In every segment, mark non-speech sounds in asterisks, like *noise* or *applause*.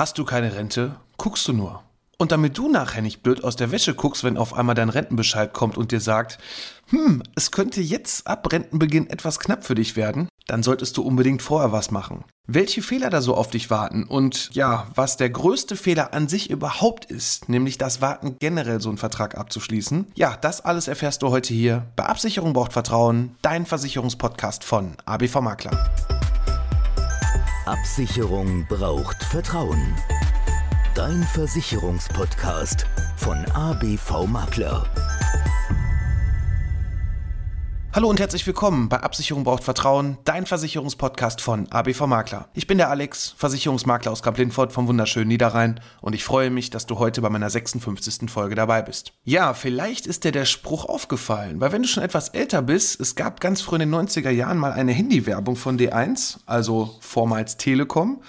Hast du keine Rente, guckst du nur. Und damit du nachher nicht blöd aus der Wäsche guckst, wenn auf einmal dein Rentenbescheid kommt und dir sagt, hm, es könnte jetzt ab Rentenbeginn etwas knapp für dich werden, dann solltest du unbedingt vorher was machen. Welche Fehler da so auf dich warten und ja, was der größte Fehler an sich überhaupt ist, nämlich das Warten generell so einen Vertrag abzuschließen, ja, das alles erfährst du heute hier bei Absicherung braucht Vertrauen, dein Versicherungspodcast von ABV Makler. Absicherung braucht Vertrauen. Dein Versicherungspodcast von ABV Makler. Hallo und herzlich willkommen bei Absicherung braucht Vertrauen, dein Versicherungspodcast von ABV Makler. Ich bin der Alex, Versicherungsmakler aus Kamp-Lindfort vom wunderschönen Niederrhein und ich freue mich, dass du heute bei meiner 56. Folge dabei bist. Ja, vielleicht ist dir der Spruch aufgefallen, weil wenn du schon etwas älter bist, es gab ganz früh in den 90er Jahren mal eine Handywerbung von D1, also vormals Telekom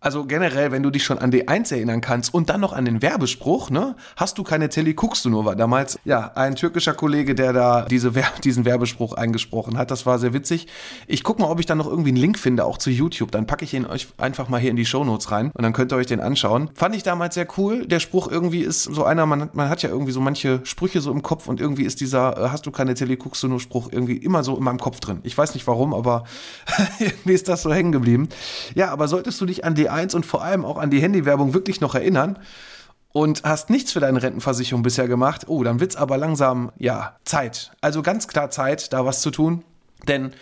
also generell, wenn du dich schon an D1 erinnern kannst und dann noch an den Werbespruch, ne? Hast du keine Tele, guckst du nur, war damals, ja, ein türkischer Kollege, der da diese, *laughs* diesen Werbespruch eingesprochen hat. Das war sehr witzig. Ich gucke mal, ob ich dann noch irgendwie einen Link finde, auch zu YouTube. Dann packe ich ihn euch einfach mal hier in die Shownotes rein und dann könnt ihr euch den anschauen. Fand ich damals sehr cool. Der Spruch irgendwie ist so einer, man, man hat ja irgendwie so manche Sprüche so im Kopf und irgendwie ist dieser, äh, hast du keine Tele, guckst du nur Spruch irgendwie immer so in meinem Kopf drin. Ich weiß nicht warum, aber *laughs* irgendwie ist das so hängen geblieben. Ja, aber solltest du dich an D1 und vor allem auch an die Handywerbung wirklich noch erinnern und hast nichts für deine Rentenversicherung bisher gemacht, oh, dann wird es aber langsam, ja, Zeit. Also ganz klar Zeit, da was zu tun. Denn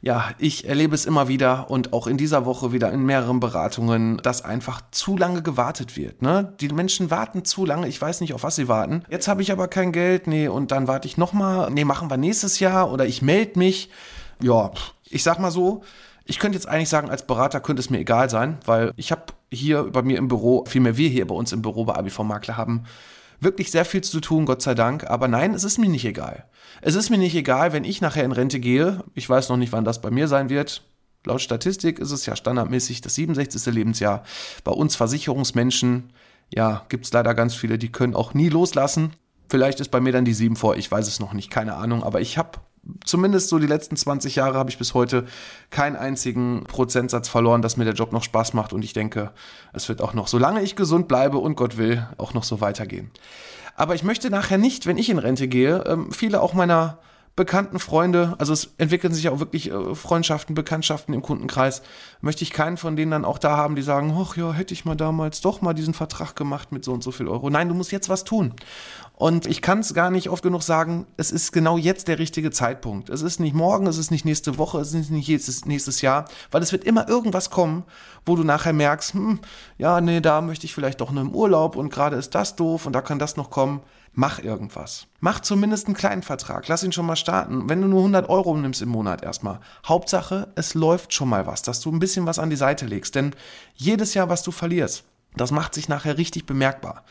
ja, ich erlebe es immer wieder und auch in dieser Woche wieder in mehreren Beratungen, dass einfach zu lange gewartet wird. Ne? Die Menschen warten zu lange, ich weiß nicht, auf was sie warten. Jetzt habe ich aber kein Geld, nee, und dann warte ich nochmal, nee, machen wir nächstes Jahr oder ich melde mich. Ja, ich sag mal so, ich könnte jetzt eigentlich sagen, als Berater könnte es mir egal sein, weil ich habe hier bei mir im Büro, vielmehr wir hier bei uns im Büro bei ABV Makler haben, wirklich sehr viel zu tun, Gott sei Dank. Aber nein, es ist mir nicht egal. Es ist mir nicht egal, wenn ich nachher in Rente gehe. Ich weiß noch nicht, wann das bei mir sein wird. Laut Statistik ist es ja standardmäßig das 67. Lebensjahr. Bei uns Versicherungsmenschen, ja, gibt es leider ganz viele, die können auch nie loslassen. Vielleicht ist bei mir dann die 7 vor, ich weiß es noch nicht, keine Ahnung. Aber ich habe zumindest so die letzten 20 Jahre habe ich bis heute keinen einzigen Prozentsatz verloren, dass mir der Job noch Spaß macht und ich denke, es wird auch noch, solange ich gesund bleibe und Gott will, auch noch so weitergehen. Aber ich möchte nachher nicht, wenn ich in Rente gehe, ähm, viele auch meiner bekannten Freunde, also es entwickeln sich auch wirklich äh, Freundschaften, Bekanntschaften im Kundenkreis, möchte ich keinen von denen dann auch da haben, die sagen, ach ja, hätte ich mal damals doch mal diesen Vertrag gemacht mit so und so viel Euro. Nein, du musst jetzt was tun. Und ich kann es gar nicht oft genug sagen, es ist genau jetzt der richtige Zeitpunkt. Es ist nicht morgen, es ist nicht nächste Woche, es ist nicht nächstes, nächstes Jahr, weil es wird immer irgendwas kommen, wo du nachher merkst, hm, ja, nee, da möchte ich vielleicht doch nur im Urlaub und gerade ist das doof und da kann das noch kommen. Mach irgendwas. Mach zumindest einen kleinen Vertrag. Lass ihn schon mal starten. Wenn du nur 100 Euro nimmst im Monat erstmal. Hauptsache, es läuft schon mal was, dass du ein bisschen was an die Seite legst. Denn jedes Jahr, was du verlierst, das macht sich nachher richtig bemerkbar.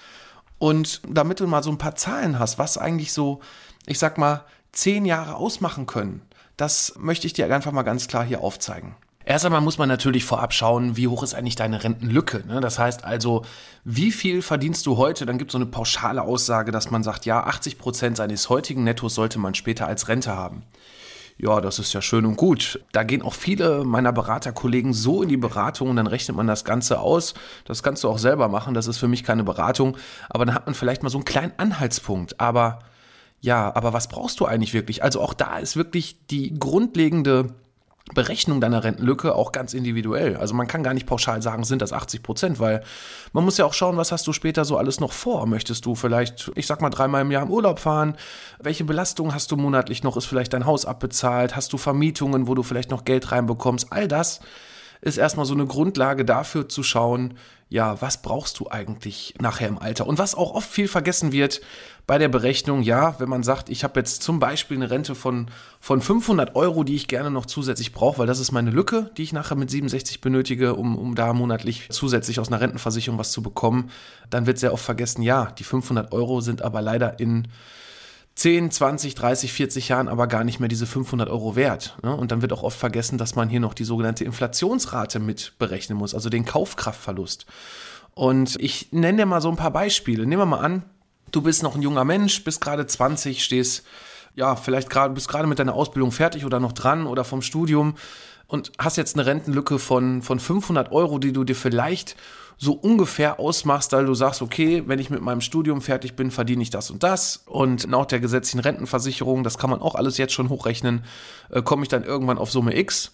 Und damit du mal so ein paar Zahlen hast, was eigentlich so, ich sag mal, zehn Jahre ausmachen können, das möchte ich dir einfach mal ganz klar hier aufzeigen. Erst einmal muss man natürlich vorab schauen, wie hoch ist eigentlich deine Rentenlücke. Ne? Das heißt also, wie viel verdienst du heute? Dann gibt es so eine pauschale Aussage, dass man sagt, ja, 80 Prozent seines heutigen Nettos sollte man später als Rente haben. Ja, das ist ja schön und gut. Da gehen auch viele meiner Beraterkollegen so in die Beratung und dann rechnet man das Ganze aus. Das kannst du auch selber machen. Das ist für mich keine Beratung. Aber dann hat man vielleicht mal so einen kleinen Anhaltspunkt. Aber ja, aber was brauchst du eigentlich wirklich? Also auch da ist wirklich die grundlegende Berechnung deiner Rentenlücke auch ganz individuell. Also man kann gar nicht pauschal sagen, sind das 80 Prozent, weil man muss ja auch schauen, was hast du später so alles noch vor. Möchtest du vielleicht, ich sag mal, dreimal im Jahr im Urlaub fahren? Welche Belastung hast du monatlich noch? Ist vielleicht dein Haus abbezahlt? Hast du Vermietungen, wo du vielleicht noch Geld reinbekommst? All das ist erstmal so eine Grundlage dafür zu schauen, ja, was brauchst du eigentlich nachher im Alter? Und was auch oft viel vergessen wird bei der Berechnung, ja, wenn man sagt, ich habe jetzt zum Beispiel eine Rente von, von 500 Euro, die ich gerne noch zusätzlich brauche, weil das ist meine Lücke, die ich nachher mit 67 benötige, um, um da monatlich zusätzlich aus einer Rentenversicherung was zu bekommen, dann wird sehr oft vergessen, ja, die 500 Euro sind aber leider in 10, 20, 30, 40 Jahren aber gar nicht mehr diese 500 Euro wert. Ne? Und dann wird auch oft vergessen, dass man hier noch die sogenannte Inflationsrate mit berechnen muss, also den Kaufkraftverlust. Und ich nenne dir mal so ein paar Beispiele. Nehmen wir mal an, du bist noch ein junger Mensch, bist gerade 20, stehst, ja, vielleicht gerade, bist gerade mit deiner Ausbildung fertig oder noch dran oder vom Studium und hast jetzt eine Rentenlücke von, von 500 Euro, die du dir vielleicht so ungefähr ausmachst, weil du sagst, okay, wenn ich mit meinem Studium fertig bin, verdiene ich das und das. Und nach der gesetzlichen Rentenversicherung, das kann man auch alles jetzt schon hochrechnen, äh, komme ich dann irgendwann auf Summe X.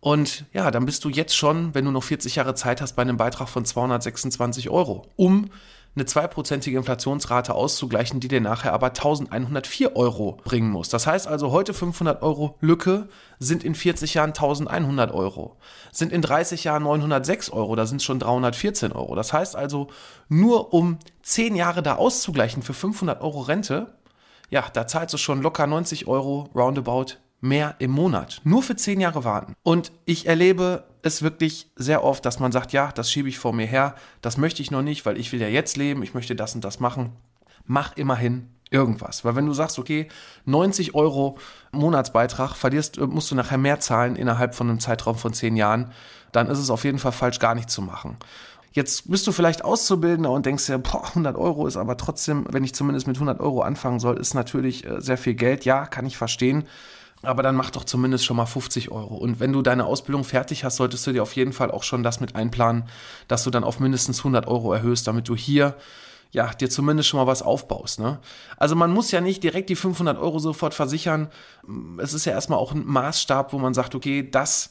Und ja, dann bist du jetzt schon, wenn du noch 40 Jahre Zeit hast, bei einem Beitrag von 226 Euro, um eine zweiprozentige Inflationsrate auszugleichen, die dir nachher aber 1104 Euro bringen muss. Das heißt also, heute 500 Euro Lücke sind in 40 Jahren 1100 Euro, sind in 30 Jahren 906 Euro, da sind es schon 314 Euro. Das heißt also, nur um 10 Jahre da auszugleichen für 500 Euro Rente, ja, da zahlst du schon locker 90 Euro roundabout mehr im Monat. Nur für 10 Jahre warten. Und ich erlebe es wirklich sehr oft, dass man sagt, ja, das schiebe ich vor mir her, das möchte ich noch nicht, weil ich will ja jetzt leben, ich möchte das und das machen. Mach immerhin irgendwas. Weil wenn du sagst, okay, 90 Euro Monatsbeitrag, verlierst, äh, musst du nachher mehr zahlen innerhalb von einem Zeitraum von 10 Jahren, dann ist es auf jeden Fall falsch, gar nichts zu machen. Jetzt bist du vielleicht Auszubildender und denkst dir, boah, 100 Euro ist aber trotzdem, wenn ich zumindest mit 100 Euro anfangen soll, ist natürlich äh, sehr viel Geld. Ja, kann ich verstehen aber dann mach doch zumindest schon mal 50 Euro. Und wenn du deine Ausbildung fertig hast, solltest du dir auf jeden Fall auch schon das mit einplanen, dass du dann auf mindestens 100 Euro erhöhst, damit du hier ja, dir zumindest schon mal was aufbaust. Ne? Also man muss ja nicht direkt die 500 Euro sofort versichern. Es ist ja erstmal auch ein Maßstab, wo man sagt, okay, das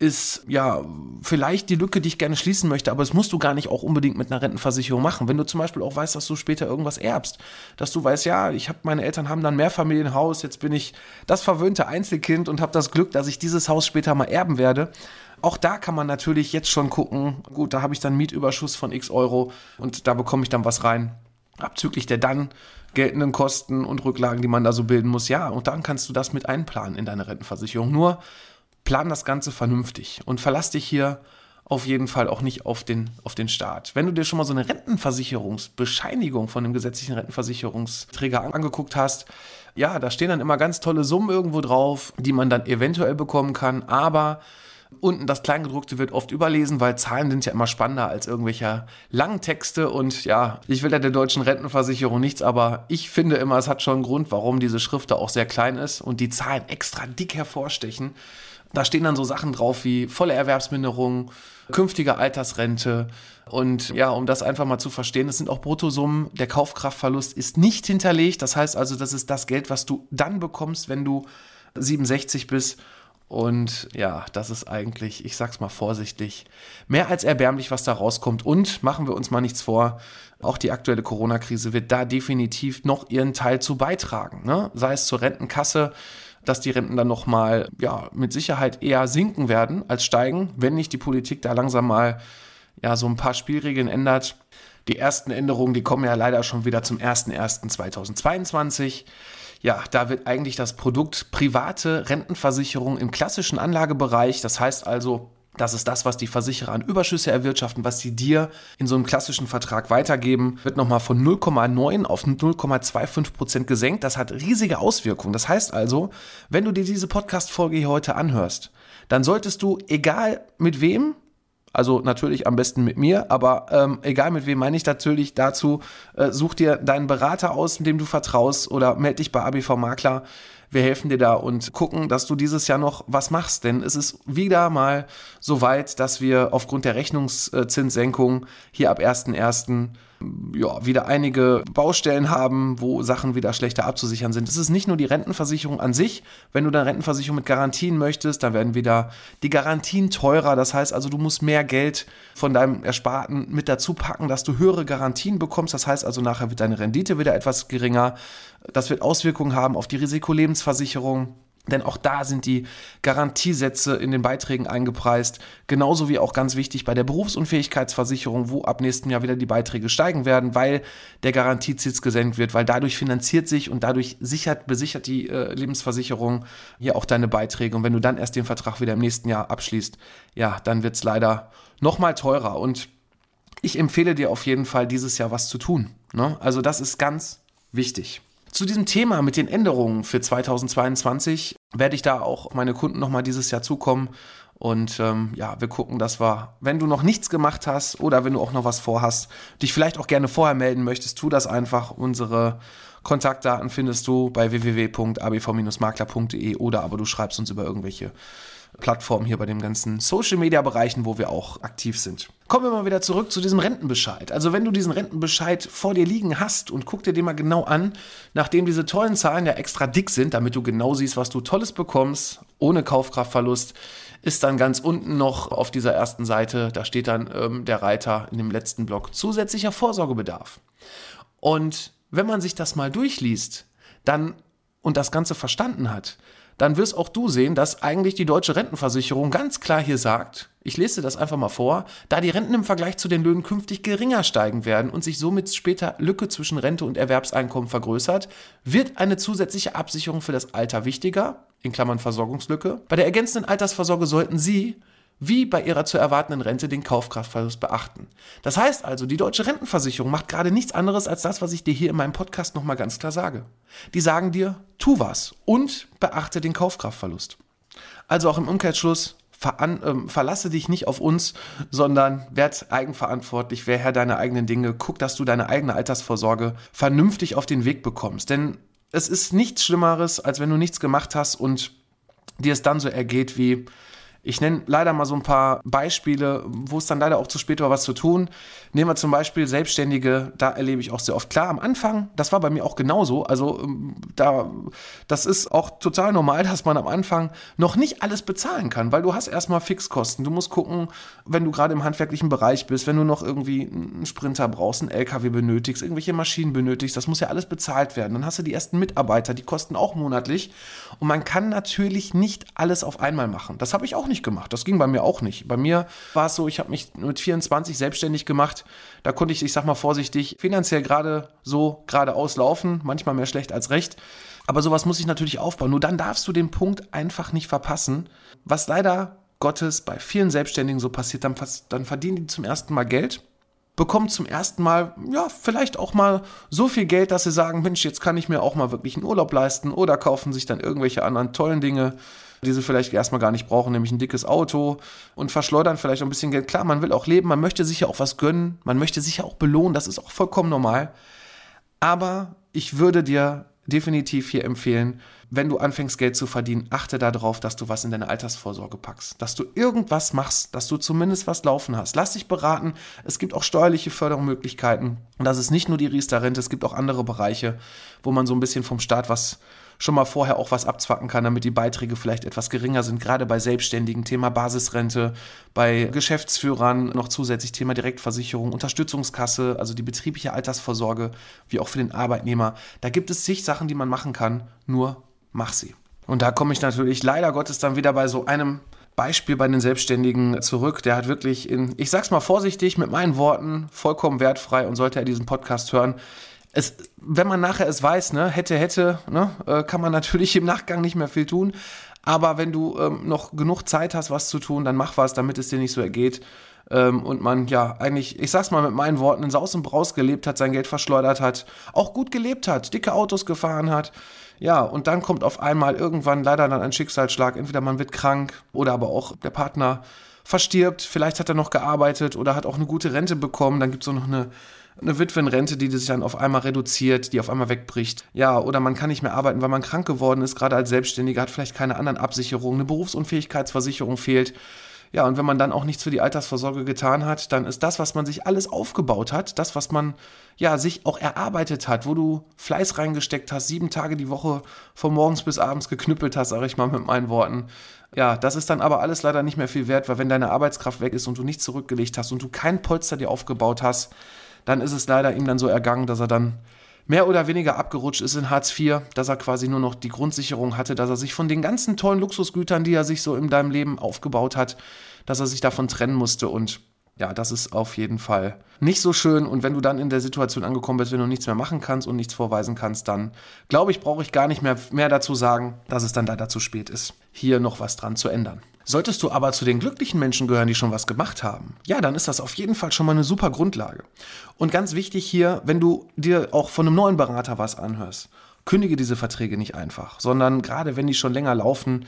ist ja vielleicht die Lücke, die ich gerne schließen möchte, aber das musst du gar nicht auch unbedingt mit einer Rentenversicherung machen. Wenn du zum Beispiel auch weißt, dass du später irgendwas erbst, dass du weißt, ja, ich habe meine Eltern haben dann ein Mehrfamilienhaus, jetzt bin ich das verwöhnte Einzelkind und habe das Glück, dass ich dieses Haus später mal erben werde. Auch da kann man natürlich jetzt schon gucken, gut, da habe ich dann Mietüberschuss von x Euro und da bekomme ich dann was rein, abzüglich der dann geltenden Kosten und Rücklagen, die man da so bilden muss. Ja, und dann kannst du das mit einplanen in deine Rentenversicherung. Nur plan das Ganze vernünftig und verlass dich hier auf jeden Fall auch nicht auf den, auf den Staat. Wenn du dir schon mal so eine Rentenversicherungsbescheinigung von einem gesetzlichen Rentenversicherungsträger angeguckt hast, ja, da stehen dann immer ganz tolle Summen irgendwo drauf, die man dann eventuell bekommen kann, aber Unten das Kleingedruckte wird oft überlesen, weil Zahlen sind ja immer spannender als irgendwelche langen Texte. Und ja, ich will ja der deutschen Rentenversicherung nichts, aber ich finde immer, es hat schon einen Grund, warum diese Schrift da auch sehr klein ist und die Zahlen extra dick hervorstechen. Da stehen dann so Sachen drauf wie volle Erwerbsminderung, künftige Altersrente. Und ja, um das einfach mal zu verstehen, es sind auch Bruttosummen. Der Kaufkraftverlust ist nicht hinterlegt. Das heißt also, das ist das Geld, was du dann bekommst, wenn du 67 bist. Und ja, das ist eigentlich, ich sag's mal vorsichtig, mehr als erbärmlich, was da rauskommt. Und machen wir uns mal nichts vor, auch die aktuelle Corona-Krise wird da definitiv noch ihren Teil zu beitragen. Ne? Sei es zur Rentenkasse, dass die Renten dann nochmal, ja, mit Sicherheit eher sinken werden als steigen, wenn nicht die Politik da langsam mal, ja, so ein paar Spielregeln ändert. Die ersten Änderungen, die kommen ja leider schon wieder zum 01.01.2022. Ja, da wird eigentlich das Produkt private Rentenversicherung im klassischen Anlagebereich, das heißt also das ist das, was die Versicherer an Überschüsse erwirtschaften, was sie dir in so einem klassischen Vertrag weitergeben, wird nochmal von 0,9 auf 0,25 Prozent gesenkt. Das hat riesige Auswirkungen. Das heißt also, wenn du dir diese Podcast-Folge hier heute anhörst, dann solltest du, egal mit wem, also natürlich am besten mit mir, aber ähm, egal mit wem meine ich natürlich dazu, äh, such dir deinen Berater aus, dem du vertraust oder melde dich bei ABV Makler wir helfen dir da und gucken, dass du dieses Jahr noch was machst. Denn es ist wieder mal so weit, dass wir aufgrund der Rechnungszinssenkung hier ab 1.1 ja, wieder einige Baustellen haben, wo Sachen wieder schlechter abzusichern sind. Es ist nicht nur die Rentenversicherung an sich. Wenn du deine Rentenversicherung mit Garantien möchtest, dann werden wieder die Garantien teurer. Das heißt also, du musst mehr Geld von deinem Ersparten mit dazu packen, dass du höhere Garantien bekommst. Das heißt also, nachher wird deine Rendite wieder etwas geringer. Das wird Auswirkungen haben auf die Risikolebensversicherung. Denn auch da sind die Garantiesätze in den Beiträgen eingepreist. Genauso wie auch ganz wichtig bei der Berufsunfähigkeitsversicherung, wo ab nächstem Jahr wieder die Beiträge steigen werden, weil der Garantiezins gesenkt wird, weil dadurch finanziert sich und dadurch sichert, besichert die äh, Lebensversicherung hier auch deine Beiträge. Und wenn du dann erst den Vertrag wieder im nächsten Jahr abschließt, ja, dann wird es leider nochmal teurer. Und ich empfehle dir auf jeden Fall dieses Jahr was zu tun. Ne? Also das ist ganz wichtig. Zu diesem Thema mit den Änderungen für 2022 werde ich da auch meine Kunden nochmal dieses Jahr zukommen. Und ähm, ja, wir gucken, dass wir, wenn du noch nichts gemacht hast oder wenn du auch noch was vorhast, dich vielleicht auch gerne vorher melden möchtest, tu das einfach. Unsere Kontaktdaten findest du bei www.abv-makler.de oder aber du schreibst uns über irgendwelche Plattformen hier bei den ganzen Social-Media-Bereichen, wo wir auch aktiv sind. Kommen wir mal wieder zurück zu diesem Rentenbescheid. Also wenn du diesen Rentenbescheid vor dir liegen hast und guck dir den mal genau an, nachdem diese tollen Zahlen ja extra dick sind, damit du genau siehst, was du Tolles bekommst, ohne Kaufkraftverlust, ist dann ganz unten noch auf dieser ersten Seite, da steht dann ähm, der Reiter in dem letzten Block zusätzlicher Vorsorgebedarf. Und wenn man sich das mal durchliest, dann und das Ganze verstanden hat, dann wirst auch du sehen, dass eigentlich die deutsche Rentenversicherung ganz klar hier sagt, ich lese das einfach mal vor, da die Renten im Vergleich zu den Löhnen künftig geringer steigen werden und sich somit später Lücke zwischen Rente und Erwerbseinkommen vergrößert, wird eine zusätzliche Absicherung für das Alter wichtiger, in Klammern Versorgungslücke. Bei der ergänzenden Altersvorsorge sollten Sie wie bei ihrer zu erwartenden Rente den Kaufkraftverlust beachten. Das heißt also, die deutsche Rentenversicherung macht gerade nichts anderes als das, was ich dir hier in meinem Podcast nochmal ganz klar sage. Die sagen dir, tu was und beachte den Kaufkraftverlust. Also auch im Umkehrschluss, Veran äh, verlasse dich nicht auf uns, sondern werd eigenverantwortlich, wer Herr deiner eigenen Dinge, guck, dass du deine eigene Altersvorsorge vernünftig auf den Weg bekommst. Denn es ist nichts Schlimmeres, als wenn du nichts gemacht hast und dir es dann so ergeht wie, ich nenne leider mal so ein paar Beispiele, wo es dann leider auch zu spät war, was zu tun. Nehmen wir zum Beispiel Selbstständige, da erlebe ich auch sehr oft. Klar, am Anfang, das war bei mir auch genauso. Also ähm, da, das ist auch total normal, *laughs* dass man am Anfang noch nicht alles bezahlen kann, weil du hast erstmal Fixkosten. Du musst gucken, wenn du gerade im handwerklichen Bereich bist, wenn du noch irgendwie einen Sprinter brauchst, einen LKW benötigst, irgendwelche Maschinen benötigst, das muss ja alles bezahlt werden. Dann hast du die ersten Mitarbeiter, die kosten auch monatlich. Und man kann natürlich nicht alles auf einmal machen. Das habe ich auch nicht gemacht. Das ging bei mir auch nicht. Bei mir war es so, ich habe mich mit 24 selbstständig gemacht. Da konnte ich, ich sag mal vorsichtig, finanziell gerade so geradeaus laufen. Manchmal mehr schlecht als recht. Aber sowas muss ich natürlich aufbauen. Nur dann darfst du den Punkt einfach nicht verpassen. Was leider Gottes bei vielen Selbstständigen so passiert, dann, dann verdienen die zum ersten Mal Geld bekommen zum ersten Mal, ja, vielleicht auch mal so viel Geld, dass sie sagen, Mensch, jetzt kann ich mir auch mal wirklich einen Urlaub leisten oder kaufen sich dann irgendwelche anderen tollen Dinge, die sie vielleicht erstmal gar nicht brauchen, nämlich ein dickes Auto und verschleudern vielleicht ein bisschen Geld. Klar, man will auch leben, man möchte sich ja auch was gönnen, man möchte sich ja auch belohnen, das ist auch vollkommen normal. Aber ich würde dir definitiv hier empfehlen, wenn du anfängst Geld zu verdienen, achte darauf, dass du was in deine Altersvorsorge packst, dass du irgendwas machst, dass du zumindest was laufen hast. Lass dich beraten. Es gibt auch steuerliche Fördermöglichkeiten. Und das ist nicht nur die Riester-Rente, es gibt auch andere Bereiche, wo man so ein bisschen vom Staat was schon mal vorher auch was abzwacken kann, damit die Beiträge vielleicht etwas geringer sind, gerade bei Selbstständigen, Thema Basisrente, bei Geschäftsführern noch zusätzlich Thema Direktversicherung, Unterstützungskasse, also die betriebliche Altersvorsorge, wie auch für den Arbeitnehmer. Da gibt es zig Sachen, die man machen kann, nur mach sie. Und da komme ich natürlich leider Gottes dann wieder bei so einem Beispiel bei den Selbstständigen zurück. Der hat wirklich in, ich sag's mal vorsichtig, mit meinen Worten, vollkommen wertfrei und sollte er diesen Podcast hören, es, wenn man nachher es weiß, ne, hätte, hätte, ne, äh, kann man natürlich *laughs* im Nachgang nicht mehr viel tun. Aber wenn du ähm, noch genug Zeit hast, was zu tun, dann mach was, damit es dir nicht so ergeht. Ähm, und man, ja, eigentlich, ich sag's mal mit meinen Worten, in Saus und Braus gelebt hat, sein Geld verschleudert hat, auch gut gelebt hat, dicke Autos gefahren hat. Ja, und dann kommt auf einmal irgendwann leider dann ein Schicksalsschlag. Entweder man wird krank oder aber auch der Partner verstirbt. Vielleicht hat er noch gearbeitet oder hat auch eine gute Rente bekommen. Dann gibt es auch noch eine eine Witwenrente, die sich dann auf einmal reduziert, die auf einmal wegbricht. Ja, oder man kann nicht mehr arbeiten, weil man krank geworden ist, gerade als Selbstständiger, hat vielleicht keine anderen Absicherungen, eine Berufsunfähigkeitsversicherung fehlt. Ja, und wenn man dann auch nichts für die Altersvorsorge getan hat, dann ist das, was man sich alles aufgebaut hat, das, was man ja sich auch erarbeitet hat, wo du Fleiß reingesteckt hast, sieben Tage die Woche von morgens bis abends geknüppelt hast, sage ich mal mit meinen Worten. Ja, das ist dann aber alles leider nicht mehr viel wert, weil wenn deine Arbeitskraft weg ist und du nichts zurückgelegt hast und du kein Polster dir aufgebaut hast, dann ist es leider ihm dann so ergangen, dass er dann mehr oder weniger abgerutscht ist in Hartz IV, dass er quasi nur noch die Grundsicherung hatte, dass er sich von den ganzen tollen Luxusgütern, die er sich so in deinem Leben aufgebaut hat, dass er sich davon trennen musste und ja, das ist auf jeden Fall nicht so schön. Und wenn du dann in der Situation angekommen bist, wenn du nichts mehr machen kannst und nichts vorweisen kannst, dann glaube ich, brauche ich gar nicht mehr, mehr dazu sagen, dass es dann leider zu spät ist, hier noch was dran zu ändern. Solltest du aber zu den glücklichen Menschen gehören, die schon was gemacht haben, ja, dann ist das auf jeden Fall schon mal eine super Grundlage. Und ganz wichtig hier, wenn du dir auch von einem neuen Berater was anhörst, kündige diese Verträge nicht einfach, sondern gerade wenn die schon länger laufen,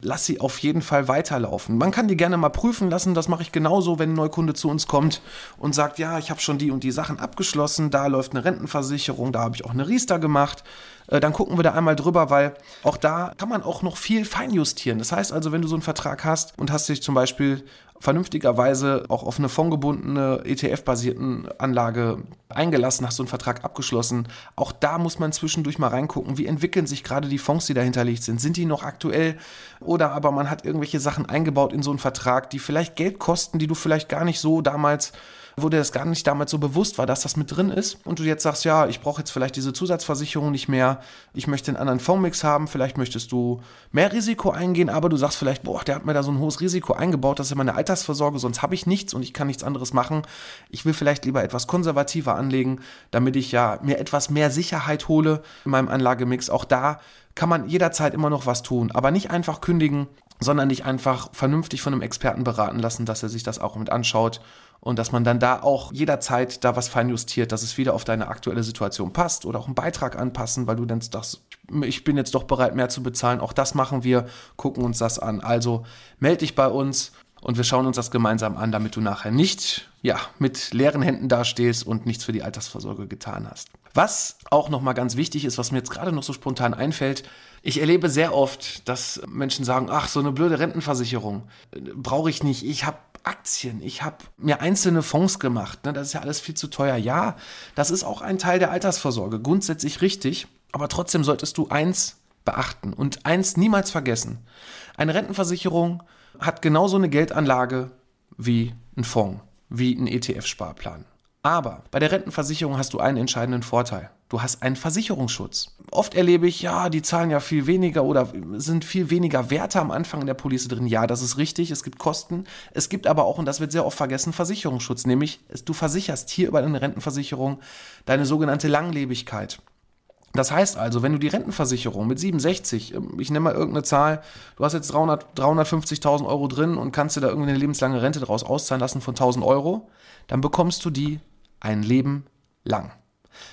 lass sie auf jeden Fall weiterlaufen. Man kann die gerne mal prüfen lassen, das mache ich genauso, wenn ein Neukunde zu uns kommt und sagt, ja, ich habe schon die und die Sachen abgeschlossen, da läuft eine Rentenversicherung, da habe ich auch eine Riester gemacht. Äh, dann gucken wir da einmal drüber, weil auch da kann man auch noch viel feinjustieren. Das heißt also, wenn du so einen Vertrag hast und hast dich zum Beispiel vernünftigerweise auch auf eine fondgebundene ETF-basierten Anlage eingelassen, hast du einen Vertrag abgeschlossen. Auch da muss man zwischendurch mal reingucken, wie entwickeln sich gerade die Fonds, die dahinterlegt sind. Sind die noch aktuell? Oder aber man hat irgendwelche Sachen eingebaut in so einen Vertrag, die vielleicht Geld kosten, die du vielleicht gar nicht so damals wo dir das gar nicht damals so bewusst war, dass das mit drin ist. Und du jetzt sagst, ja, ich brauche jetzt vielleicht diese Zusatzversicherung nicht mehr, ich möchte einen anderen Fondsmix haben, vielleicht möchtest du mehr Risiko eingehen, aber du sagst vielleicht, boah, der hat mir da so ein hohes Risiko eingebaut, das ist meine Altersvorsorge, sonst habe ich nichts und ich kann nichts anderes machen. Ich will vielleicht lieber etwas konservativer anlegen, damit ich ja mir etwas mehr Sicherheit hole in meinem Anlagemix. Auch da kann man jederzeit immer noch was tun, aber nicht einfach kündigen, sondern nicht einfach vernünftig von einem Experten beraten lassen, dass er sich das auch mit anschaut und dass man dann da auch jederzeit da was feinjustiert, dass es wieder auf deine aktuelle Situation passt oder auch einen Beitrag anpassen, weil du dann sagst, ich bin jetzt doch bereit, mehr zu bezahlen. Auch das machen wir, gucken uns das an. Also melde dich bei uns und wir schauen uns das gemeinsam an, damit du nachher nicht ja, mit leeren Händen dastehst und nichts für die Altersvorsorge getan hast. Was auch nochmal ganz wichtig ist, was mir jetzt gerade noch so spontan einfällt, ich erlebe sehr oft, dass Menschen sagen, ach, so eine blöde Rentenversicherung äh, brauche ich nicht. Ich habe Aktien, ich habe mir einzelne Fonds gemacht. Ne? Das ist ja alles viel zu teuer. Ja, das ist auch ein Teil der Altersvorsorge, grundsätzlich richtig. Aber trotzdem solltest du eins beachten und eins niemals vergessen. Eine Rentenversicherung hat genauso eine Geldanlage wie ein Fonds, wie ein ETF-Sparplan. Aber bei der Rentenversicherung hast du einen entscheidenden Vorteil. Du hast einen Versicherungsschutz. Oft erlebe ich, ja, die zahlen ja viel weniger oder sind viel weniger Werte am Anfang in der Police drin. Ja, das ist richtig, es gibt Kosten. Es gibt aber auch, und das wird sehr oft vergessen, Versicherungsschutz. Nämlich, du versicherst hier über deine Rentenversicherung deine sogenannte Langlebigkeit. Das heißt also, wenn du die Rentenversicherung mit 67, ähm, ich nenne mal irgendeine Zahl, du hast jetzt 300, 350.000 Euro drin und kannst dir da irgendeine lebenslange Rente daraus auszahlen lassen von 1000 Euro, dann bekommst du die ein Leben lang.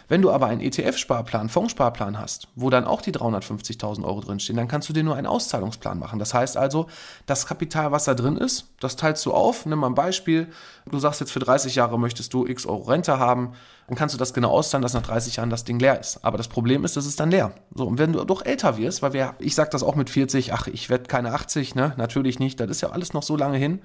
Wenn du aber einen ETF-Sparplan, Fondssparplan hast, wo dann auch die 350.000 Euro drinstehen, dann kannst du dir nur einen Auszahlungsplan machen. Das heißt also, das Kapital, was da drin ist, das teilst du auf. Nimm mal ein Beispiel. Du sagst jetzt für 30 Jahre möchtest du x Euro Rente haben. Dann kannst du das genau auszahlen, dass nach 30 Jahren das Ding leer ist. Aber das Problem ist, es ist dann leer. So, und wenn du doch älter wirst, weil wir, ich sag das auch mit 40, ach, ich werde keine 80, ne? Natürlich nicht. Das ist ja alles noch so lange hin.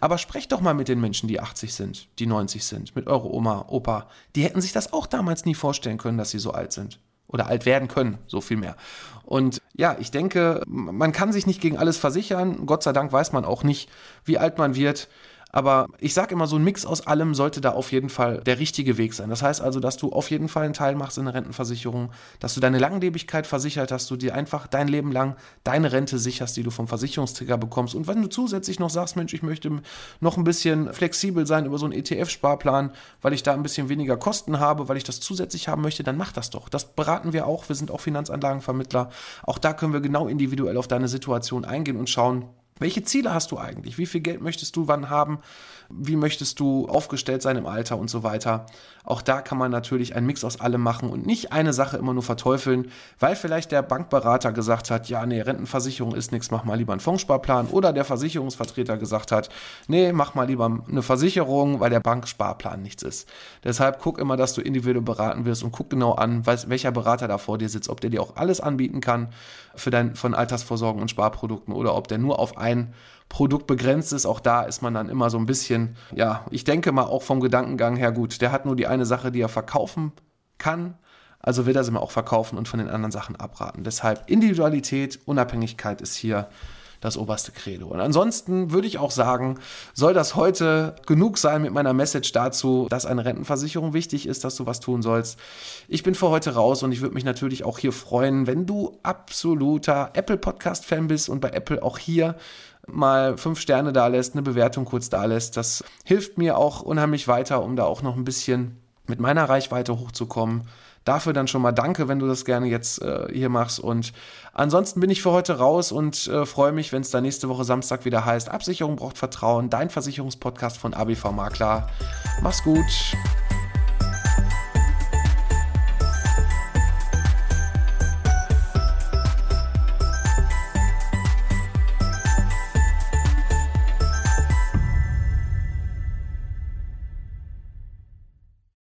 Aber sprecht doch mal mit den Menschen, die 80 sind, die 90 sind, mit eurer Oma, Opa. Die hätten sich das auch damals nie vorstellen können, dass sie so alt sind. Oder alt werden können, so viel mehr. Und ja, ich denke, man kann sich nicht gegen alles versichern. Gott sei Dank weiß man auch nicht, wie alt man wird. Aber ich sage immer, so ein Mix aus allem sollte da auf jeden Fall der richtige Weg sein. Das heißt also, dass du auf jeden Fall einen Teil machst in der Rentenversicherung, dass du deine Langlebigkeit versichert, dass du dir einfach dein Leben lang deine Rente sicherst, die du vom Versicherungsträger bekommst. Und wenn du zusätzlich noch sagst, Mensch, ich möchte noch ein bisschen flexibel sein über so einen ETF-Sparplan, weil ich da ein bisschen weniger Kosten habe, weil ich das zusätzlich haben möchte, dann mach das doch. Das beraten wir auch. Wir sind auch Finanzanlagenvermittler. Auch da können wir genau individuell auf deine Situation eingehen und schauen, welche Ziele hast du eigentlich? Wie viel Geld möchtest du wann haben? Wie möchtest du aufgestellt sein im Alter und so weiter? Auch da kann man natürlich einen Mix aus allem machen und nicht eine Sache immer nur verteufeln, weil vielleicht der Bankberater gesagt hat, ja, nee, Rentenversicherung ist nichts, mach mal lieber einen Fondssparplan oder der Versicherungsvertreter gesagt hat, nee, mach mal lieber eine Versicherung, weil der Banksparplan nichts ist. Deshalb guck immer, dass du individuell beraten wirst und guck genau an, welcher Berater da vor dir sitzt, ob der dir auch alles anbieten kann für dein von Altersvorsorgen und Sparprodukten oder ob der nur auf ein Produkt begrenzt ist. Auch da ist man dann immer so ein bisschen, ja, ich denke mal auch vom Gedankengang her gut. Der hat nur die eine Sache, die er verkaufen kann. Also wird er sie mal auch verkaufen und von den anderen Sachen abraten. Deshalb Individualität, Unabhängigkeit ist hier das oberste Credo. Und ansonsten würde ich auch sagen, soll das heute genug sein mit meiner Message dazu, dass eine Rentenversicherung wichtig ist, dass du was tun sollst. Ich bin für heute raus und ich würde mich natürlich auch hier freuen, wenn du absoluter Apple Podcast Fan bist und bei Apple auch hier mal fünf Sterne da lässt, eine Bewertung kurz da lässt. Das hilft mir auch unheimlich weiter, um da auch noch ein bisschen mit meiner Reichweite hochzukommen. Dafür dann schon mal danke, wenn du das gerne jetzt äh, hier machst. Und ansonsten bin ich für heute raus und äh, freue mich, wenn es da nächste Woche Samstag wieder heißt, Absicherung braucht Vertrauen, dein Versicherungspodcast von ABV Makler. Mach's gut.